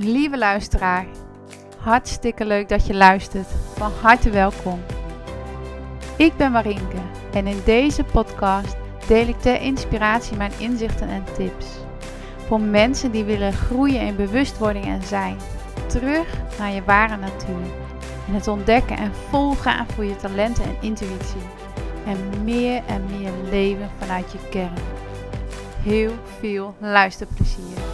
Lieve luisteraar, hartstikke leuk dat je luistert. Van harte welkom. Ik ben Marinke en in deze podcast deel ik ter inspiratie mijn inzichten en tips. Voor mensen die willen groeien in bewustwording en zijn. Terug naar je ware natuur. En het ontdekken en volgaan voor je talenten en intuïtie. En meer en meer leven vanuit je kern. Heel veel luisterplezier.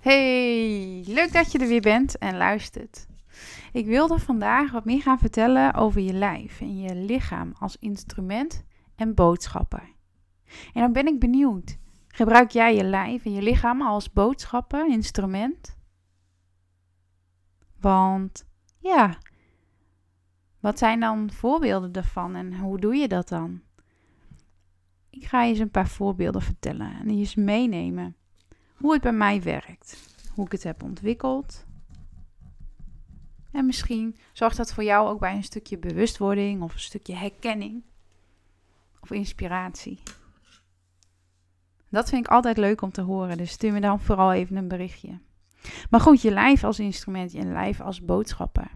Hey, leuk dat je er weer bent en luistert. Ik wilde vandaag wat meer gaan vertellen over je lijf en je lichaam als instrument en boodschapper. En dan ben ik benieuwd, gebruik jij je lijf en je lichaam als boodschapper, instrument? Want ja, wat zijn dan voorbeelden daarvan en hoe doe je dat dan? Ik ga je eens een paar voorbeelden vertellen en je eens meenemen hoe het bij mij werkt, hoe ik het heb ontwikkeld. En misschien zorgt dat voor jou ook bij een stukje bewustwording of een stukje herkenning of inspiratie. Dat vind ik altijd leuk om te horen, dus stuur me dan vooral even een berichtje. Maar goed, je lijf als instrument, je lijf als boodschapper.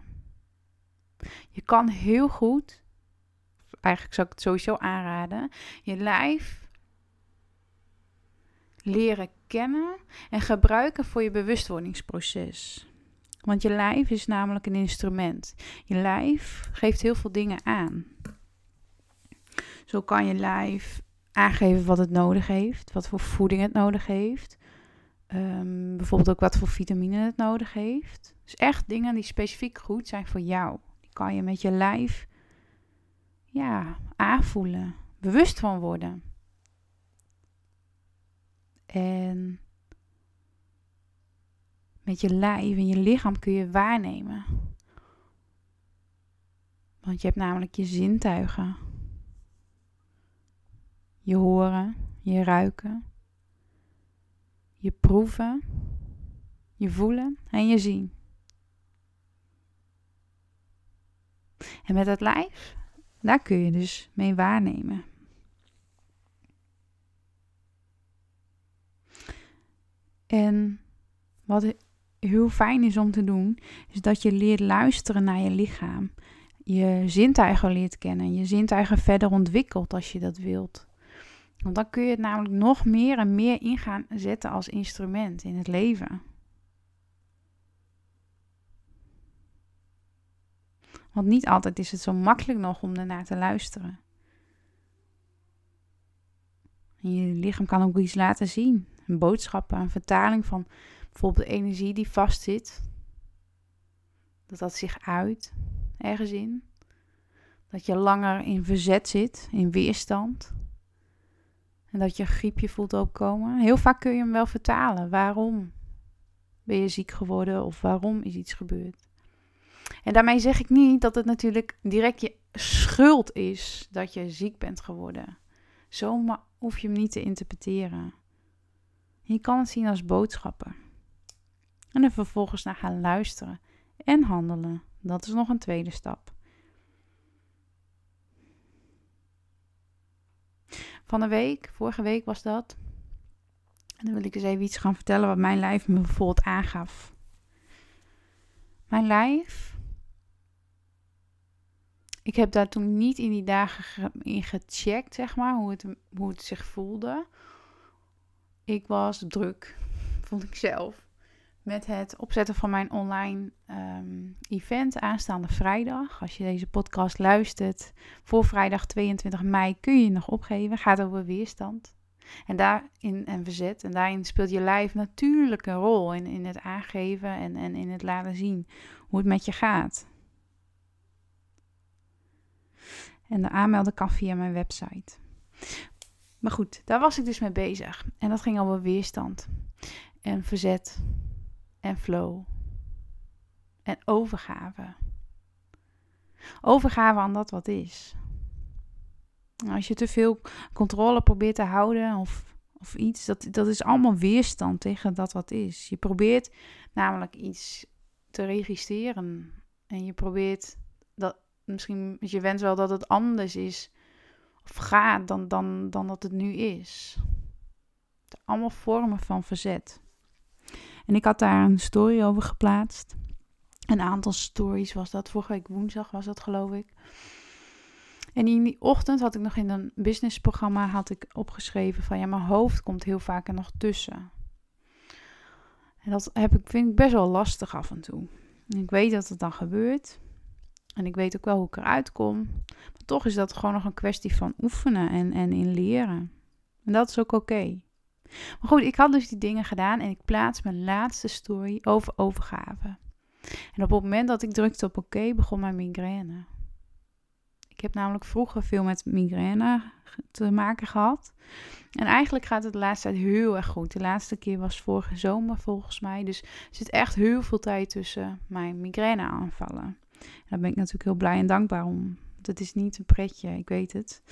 Je kan heel goed, eigenlijk zou ik het sowieso aanraden, je lijf leren kennen en gebruiken voor je bewustwordingsproces. Want je lijf is namelijk een instrument. Je lijf geeft heel veel dingen aan. Zo kan je lijf aangeven wat het nodig heeft, wat voor voeding het nodig heeft. Um, bijvoorbeeld ook wat voor vitamine het nodig heeft. Dus echt dingen die specifiek goed zijn voor jou. Die kan je met je lijf ja, aanvoelen, bewust van worden. En met je lijf en je lichaam kun je waarnemen. Want je hebt namelijk je zintuigen. Je horen, je ruiken, je proeven, je voelen en je zien. En met dat lijf, daar kun je dus mee waarnemen. En wat heel fijn is om te doen, is dat je leert luisteren naar je lichaam. Je zintuigen leert kennen, je zintuigen verder ontwikkelt als je dat wilt. Want dan kun je het namelijk nog meer en meer in gaan zetten als instrument in het leven. Want niet altijd is het zo makkelijk nog om ernaar te luisteren. En je lichaam kan ook iets laten zien een boodschap, een vertaling van bijvoorbeeld de energie die vastzit. Dat dat zich uit ergens in. Dat je langer in verzet zit, in weerstand. En dat je een griepje voelt opkomen. Heel vaak kun je hem wel vertalen. Waarom ben je ziek geworden of waarom is iets gebeurd? En daarmee zeg ik niet dat het natuurlijk direct je schuld is dat je ziek bent geworden. Zo hoef je hem niet te interpreteren. Je kan het zien als boodschappen. En er vervolgens naar gaan luisteren en handelen. Dat is nog een tweede stap. Van de week, vorige week was dat. En dan wil ik eens even iets gaan vertellen wat mijn lijf me bijvoorbeeld aangaf. Mijn lijf. Ik heb daar toen niet in die dagen in gecheckt, zeg maar, hoe het, hoe het zich voelde ik was druk, vond ik zelf, met het opzetten van mijn online ehm, event aanstaande vrijdag. Als je deze podcast luistert, voor vrijdag 22 mei kun je nog opgeven. Gaat over weerstand. En daarin en verzet. En daarin speelt je lijf natuurlijk een rol in, in het aangeven en, en in het laten zien hoe het met je gaat. En de aanmelden kan via mijn website. Maar goed, daar was ik dus mee bezig. En dat ging over weerstand. En verzet. En flow. En overgave. Overgave aan dat wat is. Als je te veel controle probeert te houden of, of iets, dat, dat is allemaal weerstand tegen dat wat is. Je probeert namelijk iets te registreren. En je probeert dat, misschien is je wens wel dat het anders is of gaat dan, dan, dan dat het nu is. Allemaal vormen van verzet. En ik had daar een story over geplaatst. Een aantal stories was dat. Vorige week woensdag was dat, geloof ik. En in die ochtend had ik nog in een businessprogramma had ik opgeschreven van ja, mijn hoofd komt heel vaak er nog tussen. En dat heb ik, vind ik best wel lastig af en toe. Ik weet dat het dan gebeurt. En ik weet ook wel hoe ik eruit kom. Maar toch is dat gewoon nog een kwestie van oefenen en, en in leren. En dat is ook oké. Maar goed, ik had dus die dingen gedaan en ik plaats mijn laatste story over overgave. En op het moment dat ik drukte op oké, begon mijn migraine. Ik heb namelijk vroeger veel met migraine te maken gehad. En eigenlijk gaat het de laatste tijd heel erg goed. De laatste keer was vorige zomer volgens mij. Dus er zit echt heel veel tijd tussen mijn migraine aanvallen. daar ben ik natuurlijk heel blij en dankbaar om. Het is niet een pretje, ik weet het.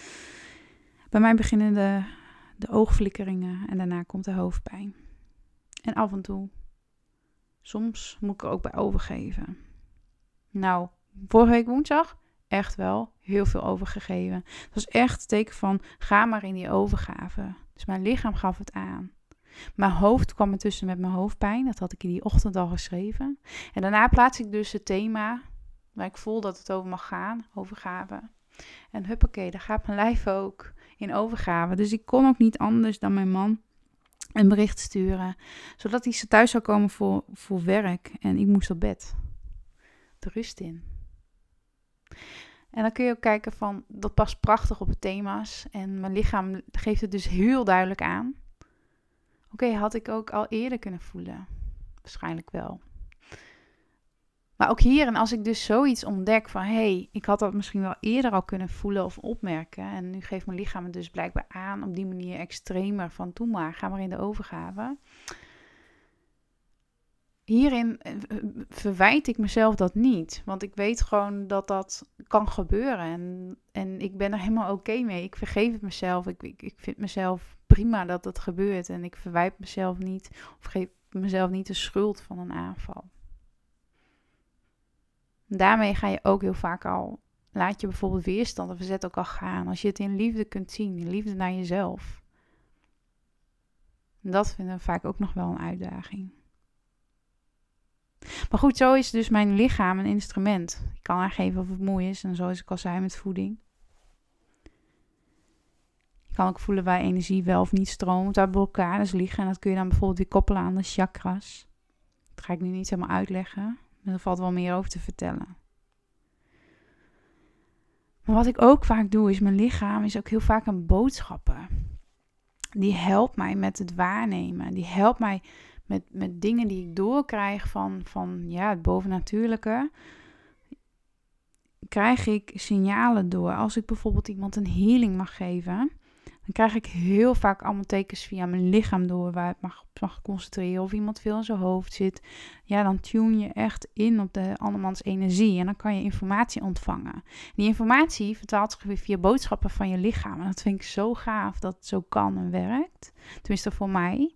Bij mij beginnen de, de oogflikkeringen en daarna komt de hoofdpijn. En af en toe, soms moet ik er ook bij overgeven. Nou, vorige week woensdag echt wel heel veel overgegeven. Het was echt het teken van ga maar in die overgave. Dus mijn lichaam gaf het aan. Mijn hoofd kwam ertussen met mijn hoofdpijn. Dat had ik in die ochtend al geschreven. En daarna plaats ik dus het thema waar ik voel dat het over mag gaan, overgave. En huppakee, daar gaat mijn lijf ook in overgave. Dus ik kon ook niet anders dan mijn man een bericht sturen. Zodat hij thuis zou komen voor, voor werk. En ik moest op bed. De rust in. En dan kun je ook kijken van, dat past prachtig op de thema's. En mijn lichaam geeft het dus heel duidelijk aan. Oké, had ik ook al eerder kunnen voelen? Waarschijnlijk wel. Maar ook hier, en als ik dus zoiets ontdek van, hé, hey, ik had dat misschien wel eerder al kunnen voelen of opmerken. En nu geeft mijn lichaam het dus blijkbaar aan op die manier extremer van, toe maar, ga maar in de overgave hierin eh, verwijt ik mezelf dat niet. Want ik weet gewoon dat dat kan gebeuren. En, en ik ben er helemaal oké mee. Ik vergeef het mezelf. Ik, ik, ik vind mezelf prima dat dat gebeurt. En ik verwijt mezelf niet. Of geef mezelf niet de schuld van een aanval. Daarmee ga je ook heel vaak al. Laat je bijvoorbeeld weerstand of verzet ook al gaan. Als je het in liefde kunt zien. In liefde naar jezelf. dat vinden we vaak ook nog wel een uitdaging. Maar goed, zo is dus mijn lichaam een instrument. Ik kan aangeven of het moe is. En zoals ik al zei met voeding. Je kan ook voelen waar energie wel of niet stroomt, waar blokkades liggen. En dat kun je dan bijvoorbeeld weer koppelen aan de chakras. Dat ga ik nu niet helemaal uitleggen. Er valt wel meer over te vertellen. Maar wat ik ook vaak doe, is mijn lichaam is ook heel vaak een boodschapper. Die helpt mij met het waarnemen. Die helpt mij met, met dingen die ik doorkrijg van, van ja, het bovennatuurlijke, krijg ik signalen door. Als ik bijvoorbeeld iemand een healing mag geven, dan krijg ik heel vaak allemaal tekens via mijn lichaam door waar ik mag, mag concentreren. Of iemand veel in zijn hoofd zit. Ja, dan tune je echt in op de andermans energie. En dan kan je informatie ontvangen. Die informatie vertaalt zich weer via boodschappen van je lichaam. En dat vind ik zo gaaf dat het zo kan en werkt. Tenminste voor mij.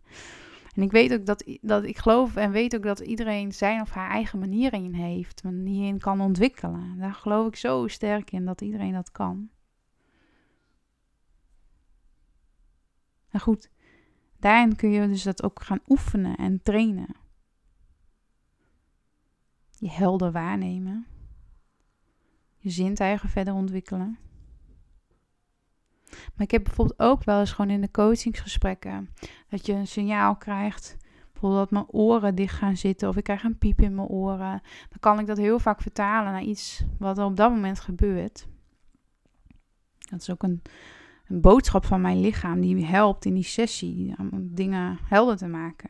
En ik weet ook dat, dat ik geloof en weet ook dat iedereen zijn of haar eigen manier in heeft. Hierin kan ontwikkelen. Daar geloof ik zo sterk in dat iedereen dat kan. Goed, daarin kun je dus dat ook gaan oefenen en trainen. Je helder waarnemen. Je zintuigen verder ontwikkelen. Maar ik heb bijvoorbeeld ook wel eens gewoon in de coachingsgesprekken dat je een signaal krijgt. Bijvoorbeeld dat mijn oren dicht gaan zitten of ik krijg een piep in mijn oren. Dan kan ik dat heel vaak vertalen naar iets wat er op dat moment gebeurt. Dat is ook een, een boodschap van mijn lichaam die helpt in die sessie om dingen helder te maken.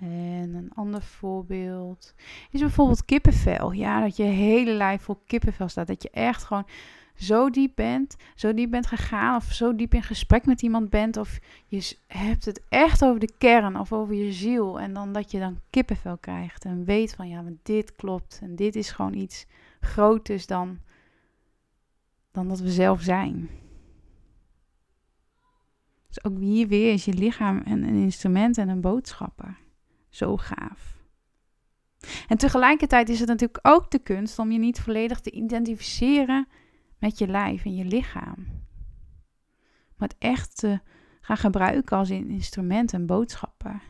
En een ander voorbeeld is bijvoorbeeld kippenvel. Ja, dat je hele lijf vol kippenvel staat. Dat je echt gewoon zo diep bent, zo diep bent gegaan of zo diep in gesprek met iemand bent of je hebt het echt over de kern of over je ziel en dan dat je dan kippenvel krijgt en weet van ja, dit klopt en dit is gewoon iets groters dan, dan dat we zelf zijn. Dus ook hier weer is je lichaam een, een instrument en een boodschapper. Zo gaaf. En tegelijkertijd is het natuurlijk ook de kunst om je niet volledig te identificeren met je lijf en je lichaam. Maar het echt te gaan gebruiken als een instrument en boodschapper.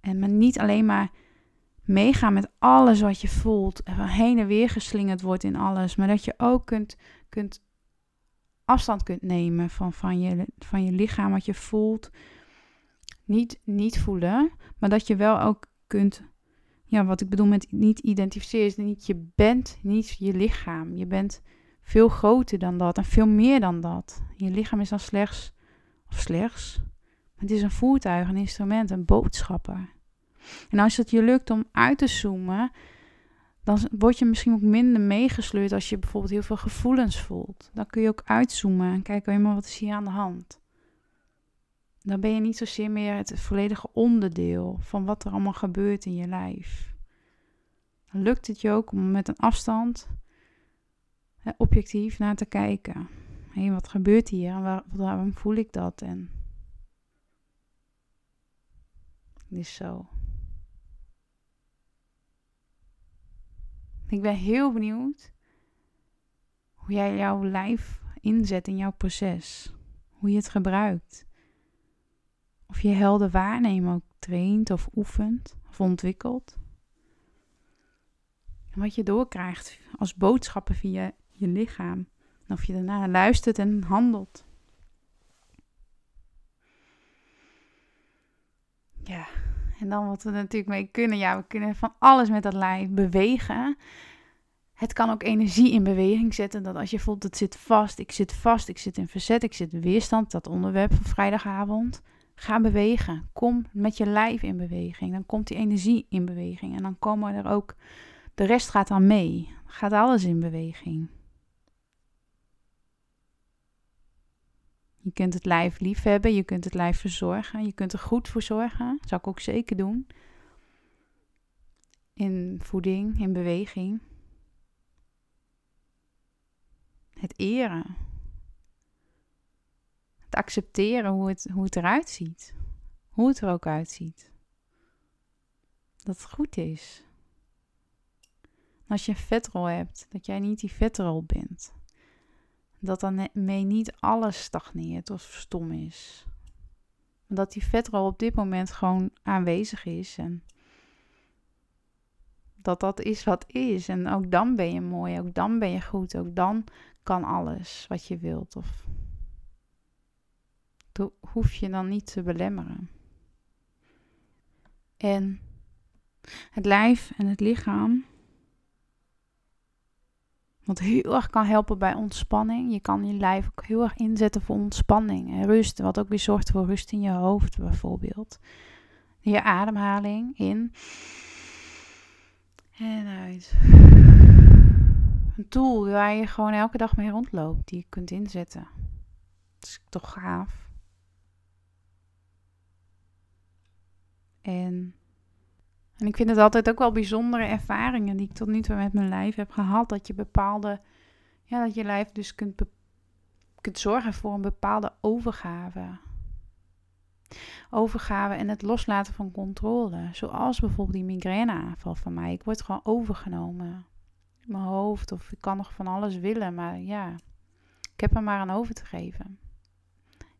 En maar niet alleen maar meegaan met alles wat je voelt. En heen en weer geslingerd wordt in alles. Maar dat je ook kunt, kunt afstand kunt nemen van, van, je, van je lichaam, wat je voelt. Niet, niet voelen, maar dat je wel ook kunt. Ja, wat ik bedoel met niet identificeren is niet je bent niet je lichaam. Je bent veel groter dan dat en veel meer dan dat. Je lichaam is dan slechts, of slechts, het is een voertuig, een instrument, een boodschapper. En als het je lukt om uit te zoomen, dan word je misschien ook minder meegesleurd als je bijvoorbeeld heel veel gevoelens voelt. Dan kun je ook uitzoomen en kijken, maar wat is hier aan de hand? Dan ben je niet zozeer meer het volledige onderdeel van wat er allemaal gebeurt in je lijf. Dan lukt het je ook om met een afstand objectief naar te kijken. Hé, wat gebeurt hier en waarom voel ik dat? En is zo. Ik ben heel benieuwd hoe jij jouw lijf inzet in jouw proces. Hoe je het gebruikt. Of je helder waarnemen ook traint of oefent of ontwikkelt. En wat je doorkrijgt als boodschappen via je lichaam. En of je daarna luistert en handelt. Ja, en dan wat we natuurlijk mee kunnen. Ja, we kunnen van alles met dat lijf bewegen. Het kan ook energie in beweging zetten. Dat als je voelt, het zit vast, ik zit vast, ik zit in verzet, ik zit in weerstand. Dat onderwerp van vrijdagavond. Ga bewegen. Kom met je lijf in beweging. Dan komt die energie in beweging. En dan komen er ook, de rest gaat dan mee. Gaat alles in beweging. Je kunt het lijf lief hebben, je kunt het lijf verzorgen, je kunt er goed voor zorgen. Dat zou ik ook zeker doen. In voeding, in beweging. Het eren. Het accepteren hoe het, hoe het eruit ziet. Hoe het er ook uitziet. Dat het goed is. Als je een vetrol hebt, dat jij niet die vetrol bent dat daarmee niet alles stagneert of stom is. Dat die vetrol op dit moment gewoon aanwezig is en dat dat is wat is. En ook dan ben je mooi, ook dan ben je goed, ook dan kan alles wat je wilt. Of hoef je dan niet te belemmeren. En het lijf en het lichaam wat heel erg kan helpen bij ontspanning. Je kan je lijf ook heel erg inzetten voor ontspanning en rust. Wat ook weer zorgt voor rust in je hoofd bijvoorbeeld. Je ademhaling in en uit. Een tool waar je gewoon elke dag mee rondloopt, die je kunt inzetten. Dat is toch gaaf. En en ik vind het altijd ook wel bijzondere ervaringen die ik tot nu toe met mijn lijf heb gehad. Dat je bepaalde, ja, dat je lijf dus kunt, kunt zorgen voor een bepaalde overgave. Overgave en het loslaten van controle. Zoals bijvoorbeeld die migraineaanval van mij. Ik word gewoon overgenomen. Mijn hoofd of ik kan nog van alles willen, maar ja, ik heb er maar aan over te geven.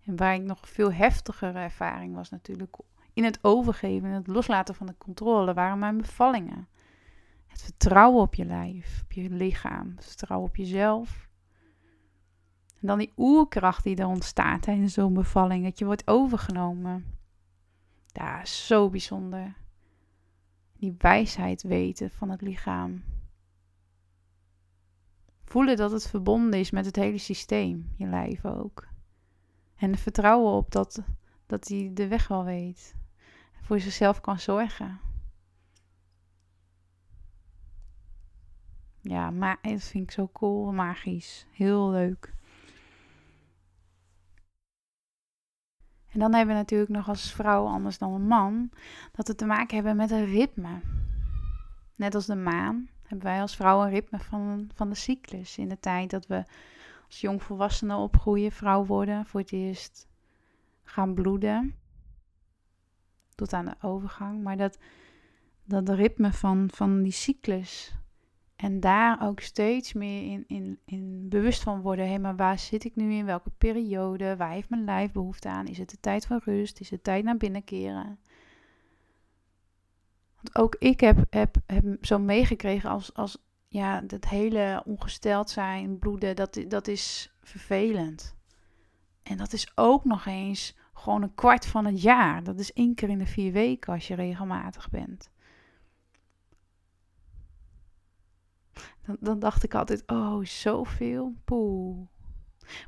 En waar ik nog veel heftigere ervaring was natuurlijk in het overgeven, in het loslaten van de controle, waren mijn bevallingen. Het vertrouwen op je lijf, op je lichaam, het vertrouwen op jezelf. En dan die oerkracht die er ontstaat tijdens zo'n bevalling, dat je wordt overgenomen. Ja, zo bijzonder. Die wijsheid weten van het lichaam. Voelen dat het verbonden is met het hele systeem, je lijf ook. En vertrouwen op dat, dat hij de weg wel weet voor zichzelf kan zorgen. Ja, maar dat vind ik zo cool, magisch. Heel leuk. En dan hebben we natuurlijk nog als vrouw, anders dan een man, dat we te maken hebben met een ritme. Net als de maan hebben wij als vrouw een ritme van, van de cyclus. In de tijd dat we als jongvolwassenen opgroeien, vrouw worden, voor het eerst gaan bloeden tot aan de overgang. Maar dat, dat ritme van, van die cyclus. En daar ook steeds meer in, in, in bewust van worden. Hé, maar waar zit ik nu in? Welke periode? Waar heeft mijn lijf behoefte aan? Is het de tijd van rust? Is het tijd naar binnen keren? Want ook ik heb, heb, heb zo meegekregen als, als ja, dat hele ongesteld zijn, bloeden, dat, dat is vervelend. En dat is ook nog eens gewoon een kwart van het jaar. Dat is één keer in de vier weken als je regelmatig bent. Dan, dan dacht ik altijd, oh, zoveel. Poeh.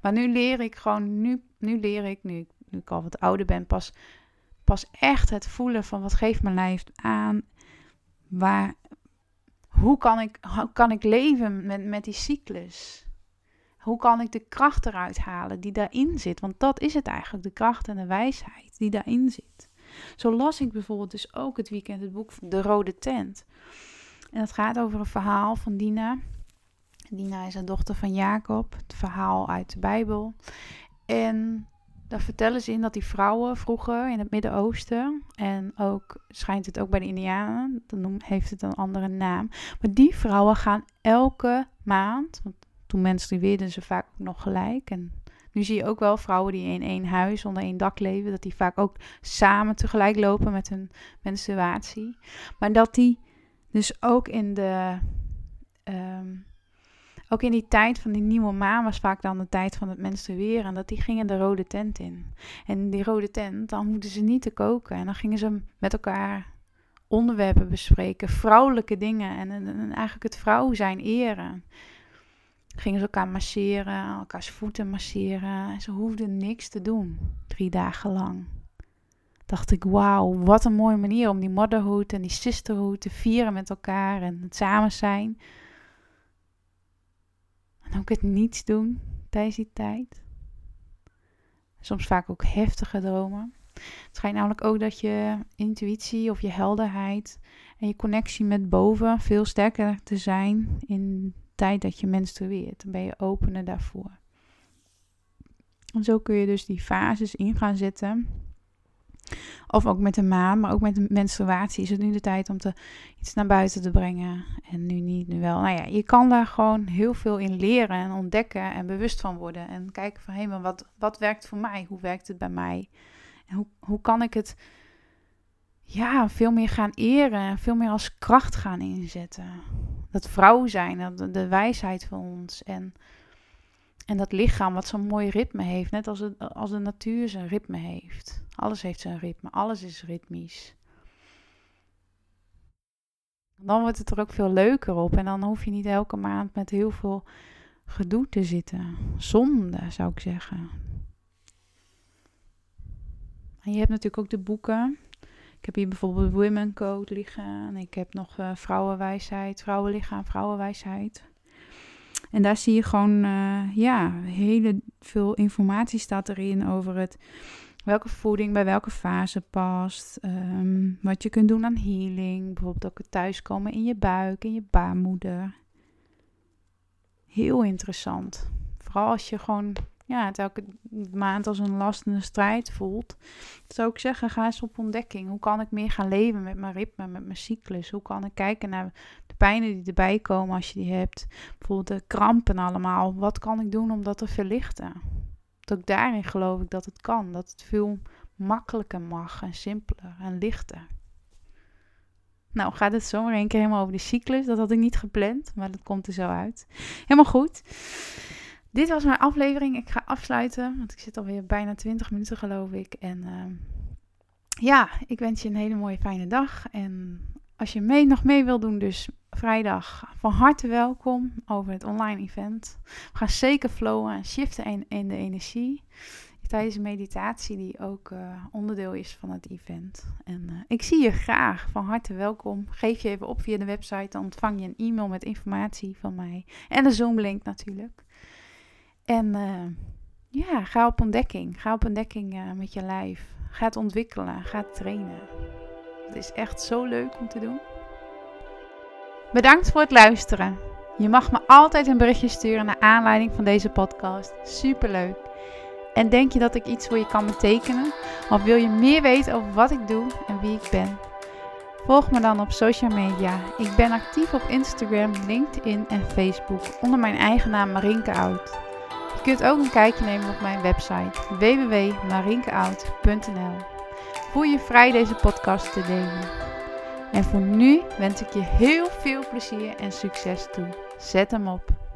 Maar nu leer ik gewoon, nu, nu leer ik, nu, nu ik al wat ouder ben, pas, pas echt het voelen van wat geeft mijn lijf aan. Waar, hoe kan ik, hoe kan ik leven met, met die cyclus? Hoe kan ik de kracht eruit halen die daarin zit? Want dat is het eigenlijk, de kracht en de wijsheid die daarin zit. Zo las ik bijvoorbeeld dus ook het weekend het boek De Rode Tent. En het gaat over een verhaal van Dina. Dina is een dochter van Jacob, het verhaal uit de Bijbel. En daar vertellen ze in dat die vrouwen vroeger in het Midden-Oosten, en ook schijnt het ook bij de Indianen, dan heeft het een andere naam, maar die vrouwen gaan elke maand, toen menstrueerden ze vaak ook nog gelijk. En nu zie je ook wel vrouwen die in één huis onder één dak leven, dat die vaak ook samen tegelijk lopen met hun menstruatie. Maar dat die dus ook in de. Ehm, ook in die tijd van die nieuwe maan was vaak dan de tijd van het menstrueren. En dat die gingen de rode tent in. En die rode tent, dan moeten ze niet te koken. En dan gingen ze met elkaar onderwerpen bespreken. Vrouwelijke dingen. En, en eigenlijk het vrouw zijn eren. Gingen ze elkaar masseren, elkaars voeten masseren. En ze hoefden niks te doen, drie dagen lang. Dacht ik, wauw, wat een mooie manier om die motherhood en die sisterhood te vieren met elkaar en het samen zijn. En ook het niets doen tijdens die tijd. Soms vaak ook heftige dromen. Het schijnt namelijk ook dat je intuïtie of je helderheid en je connectie met boven veel sterker te zijn in tijd dat je menstrueert. Dan ben je opener daarvoor. En zo kun je dus die fases in gaan zetten. Of ook met de maan, maar ook met de menstruatie is het nu de tijd om te, iets naar buiten te brengen. En nu niet, nu wel. Nou ja, je kan daar gewoon heel veel in leren en ontdekken en bewust van worden. En kijken van, hé, maar wat, wat werkt voor mij? Hoe werkt het bij mij? En hoe, hoe kan ik het ja, veel meer gaan eren en veel meer als kracht gaan inzetten? Dat vrouw zijn, de, wijsheid van ons en, en dat lichaam wat zo'n mooi ritme heeft, net als, als de natuur zijn ritme heeft. Alles heeft zijn ritme, alles is ritmisch. Dan wordt het er ook veel leuker op en dan hoef je niet elke maand met heel veel gedoe te zitten. Zonde, zou ik zeggen. En je hebt natuurlijk ook de boeken ik heb hier bijvoorbeeld Women Code liggen. Ik heb nog uh, Vrouwenwijsheid, Vrouwenlichaam, Vrouwenwijsheid. En daar zie je gewoon, uh, ja, heel veel informatie staat erin over het, welke voeding bij welke fase past. Ehm, wat je kunt doen aan healing. Bijvoorbeeld ook het thuiskomen in je buik, in je baarmoeder. Heel interessant. Vooral als je gewoon ja, het elke maand als een lastende strijd voelt, zou ik zeggen, ga eens op ontdekking. Hoe kan ik meer gaan leven met mijn ritme, met mijn cyclus? Hoe kan ik kijken naar de pijnen die erbij komen als je die hebt? Bijvoorbeeld de krampen allemaal. Wat kan ik doen om dat te verlichten? Dat ook daarin geloof ik dat het kan. Dat het veel makkelijker mag en simpeler en lichter. Nou, gaat het zomaar één keer helemaal over de cyclus. Dat had ik niet gepland, maar dat komt er zo uit. Helemaal goed. Dit was mijn aflevering. Ik ga afsluiten, want ik zit alweer bijna 20 minuten geloof ik. En uh, ja, ik wens je een hele mooie fijne dag. En als je mee, nog mee wil doen, dus vrijdag van harte welkom over het online event. We gaan zeker flowen en shiften in, de energie tijdens een meditatie die ook uh, onderdeel is van het event. En uh, ik zie je graag. Van harte welkom. Geef je even op via de website. Dan ontvang je een e-mail met informatie van mij. En een Zoom link natuurlijk. En uh, ja, ga op ontdekking. Ga op ontdekking uh, met je lijf. Ga het ontwikkelen. Ga het trainen. Het is echt zo leuk om te doen. Bedankt voor het luisteren. Je mag me altijd een berichtje sturen naar aanleiding van deze podcast. Superleuk. En denk je dat ik iets voor je kan betekenen? Of wil je meer weten over wat ik doe en wie ik ben? Volg me dan op social media. Ik ben actief op Instagram, LinkedIn en Facebook onder mijn eigen naam Marinke Oud. Kunt ook een kijkje nemen op mijn website www.marinkeout.nl. Voel je vrij deze podcast te delen. En voor nu wens ik je heel veel plezier en succes toe. Zet hem op.